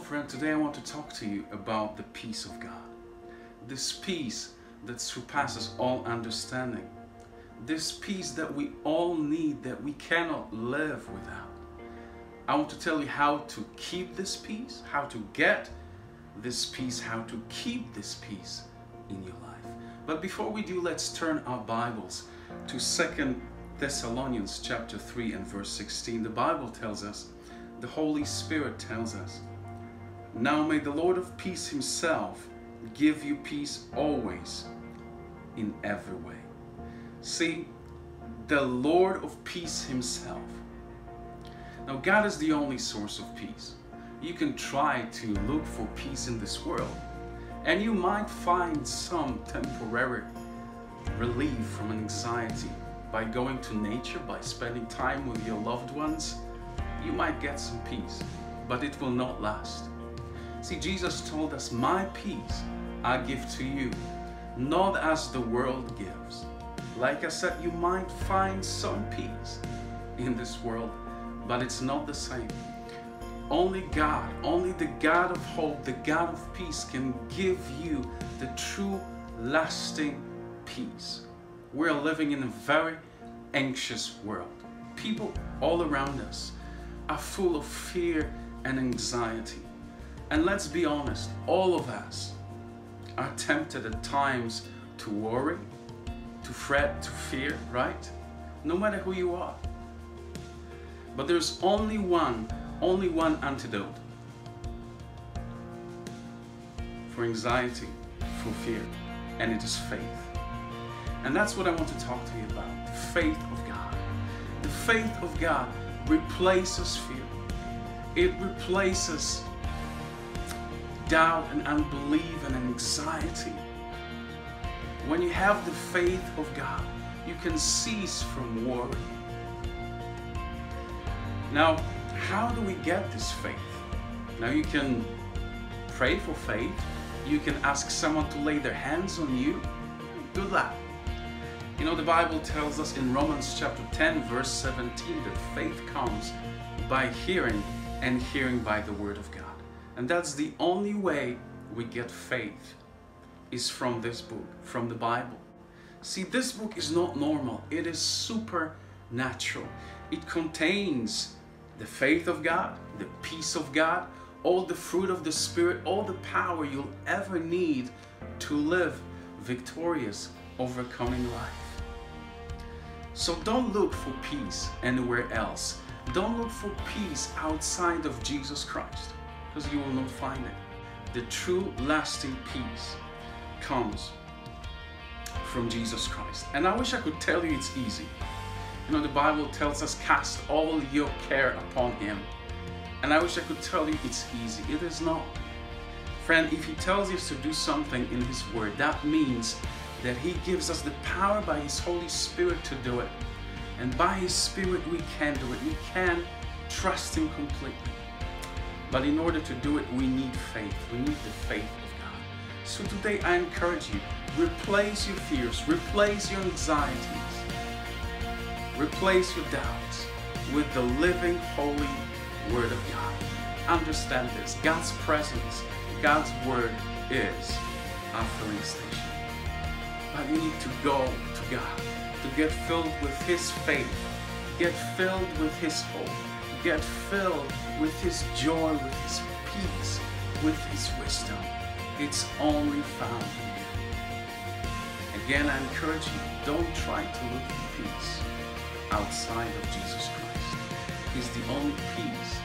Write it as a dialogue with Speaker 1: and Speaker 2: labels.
Speaker 1: Friend. Today I want to talk to you about the peace of God. This peace that surpasses all understanding. This peace that we all need, that we cannot live without. I want to tell you how to keep this peace, how to get this peace, how to keep this peace in your life. But before we do, let's turn our Bibles to Second Thessalonians chapter 3 and verse 16. The Bible tells us, the Holy Spirit tells us, Now may the Lord of peace himself give you peace always in every way. See, the Lord of peace himself. Now, God is the only source of peace. You can try to look for peace in this world, and you might find some temporary relief from anxiety by going to nature, by spending time with your loved ones. You might get some peace, but it will not last. See, Jesus told us, My peace I give to you, not as the world gives. Like I said, you might find some peace in this world, but it's not the same. Only God, only the God of hope, the God of peace can give you the true lasting peace. We're living in a very anxious world. People all around us are full of fear and anxiety. And let's be honest, all of us are tempted at times to worry, to fret, to fear, right? No matter who you are. But there's only one only one antidote for anxiety, for fear, and it is faith. And that's what I want to talk to you about the faith of God. The faith of God replaces fear, it replaces doubt and unbelief and anxiety. When you have the faith of God, you can cease from worry. Now, how do we get this faith? Now you can pray for faith. You can ask someone to lay their hands on you. Do that. You know, the Bible tells us in Romans chapter 10, verse 17, that faith comes by hearing and hearing by the word of God. And that's the only way we get faith is from this book, from the Bible. See, this book is not normal. It is supernatural. It contains the faith of God, the peace of God, all the fruit of the Spirit, all the power you'll ever need to live victorious, overcoming life. So don't look for peace anywhere else. Don't look for peace outside of Jesus Christ because you will not find it. The true lasting peace comes from Jesus Christ. And I wish I could tell you it's easy. You know, the Bible tells us, cast all your care upon Him. And I wish I could tell you it's easy. It is not. Friend, if He tells us to do something in His Word, that means that He gives us the power by His Holy Spirit to do it. And by His Spirit, we can do it. We can trust Him completely. But in order to do it, we need faith. We need the faith of God. So today, I encourage you replace your fears, replace your anxieties Replace your doubts with the living, holy Word of God. Understand this God's presence, God's Word is our filling station. But you need to go to God to get filled with His faith, get filled with His hope, get filled with His joy, with His peace, with His wisdom. It's only found in Him. Again, I encourage you, don't try to look for peace outside of Jesus Christ. He's the only peace.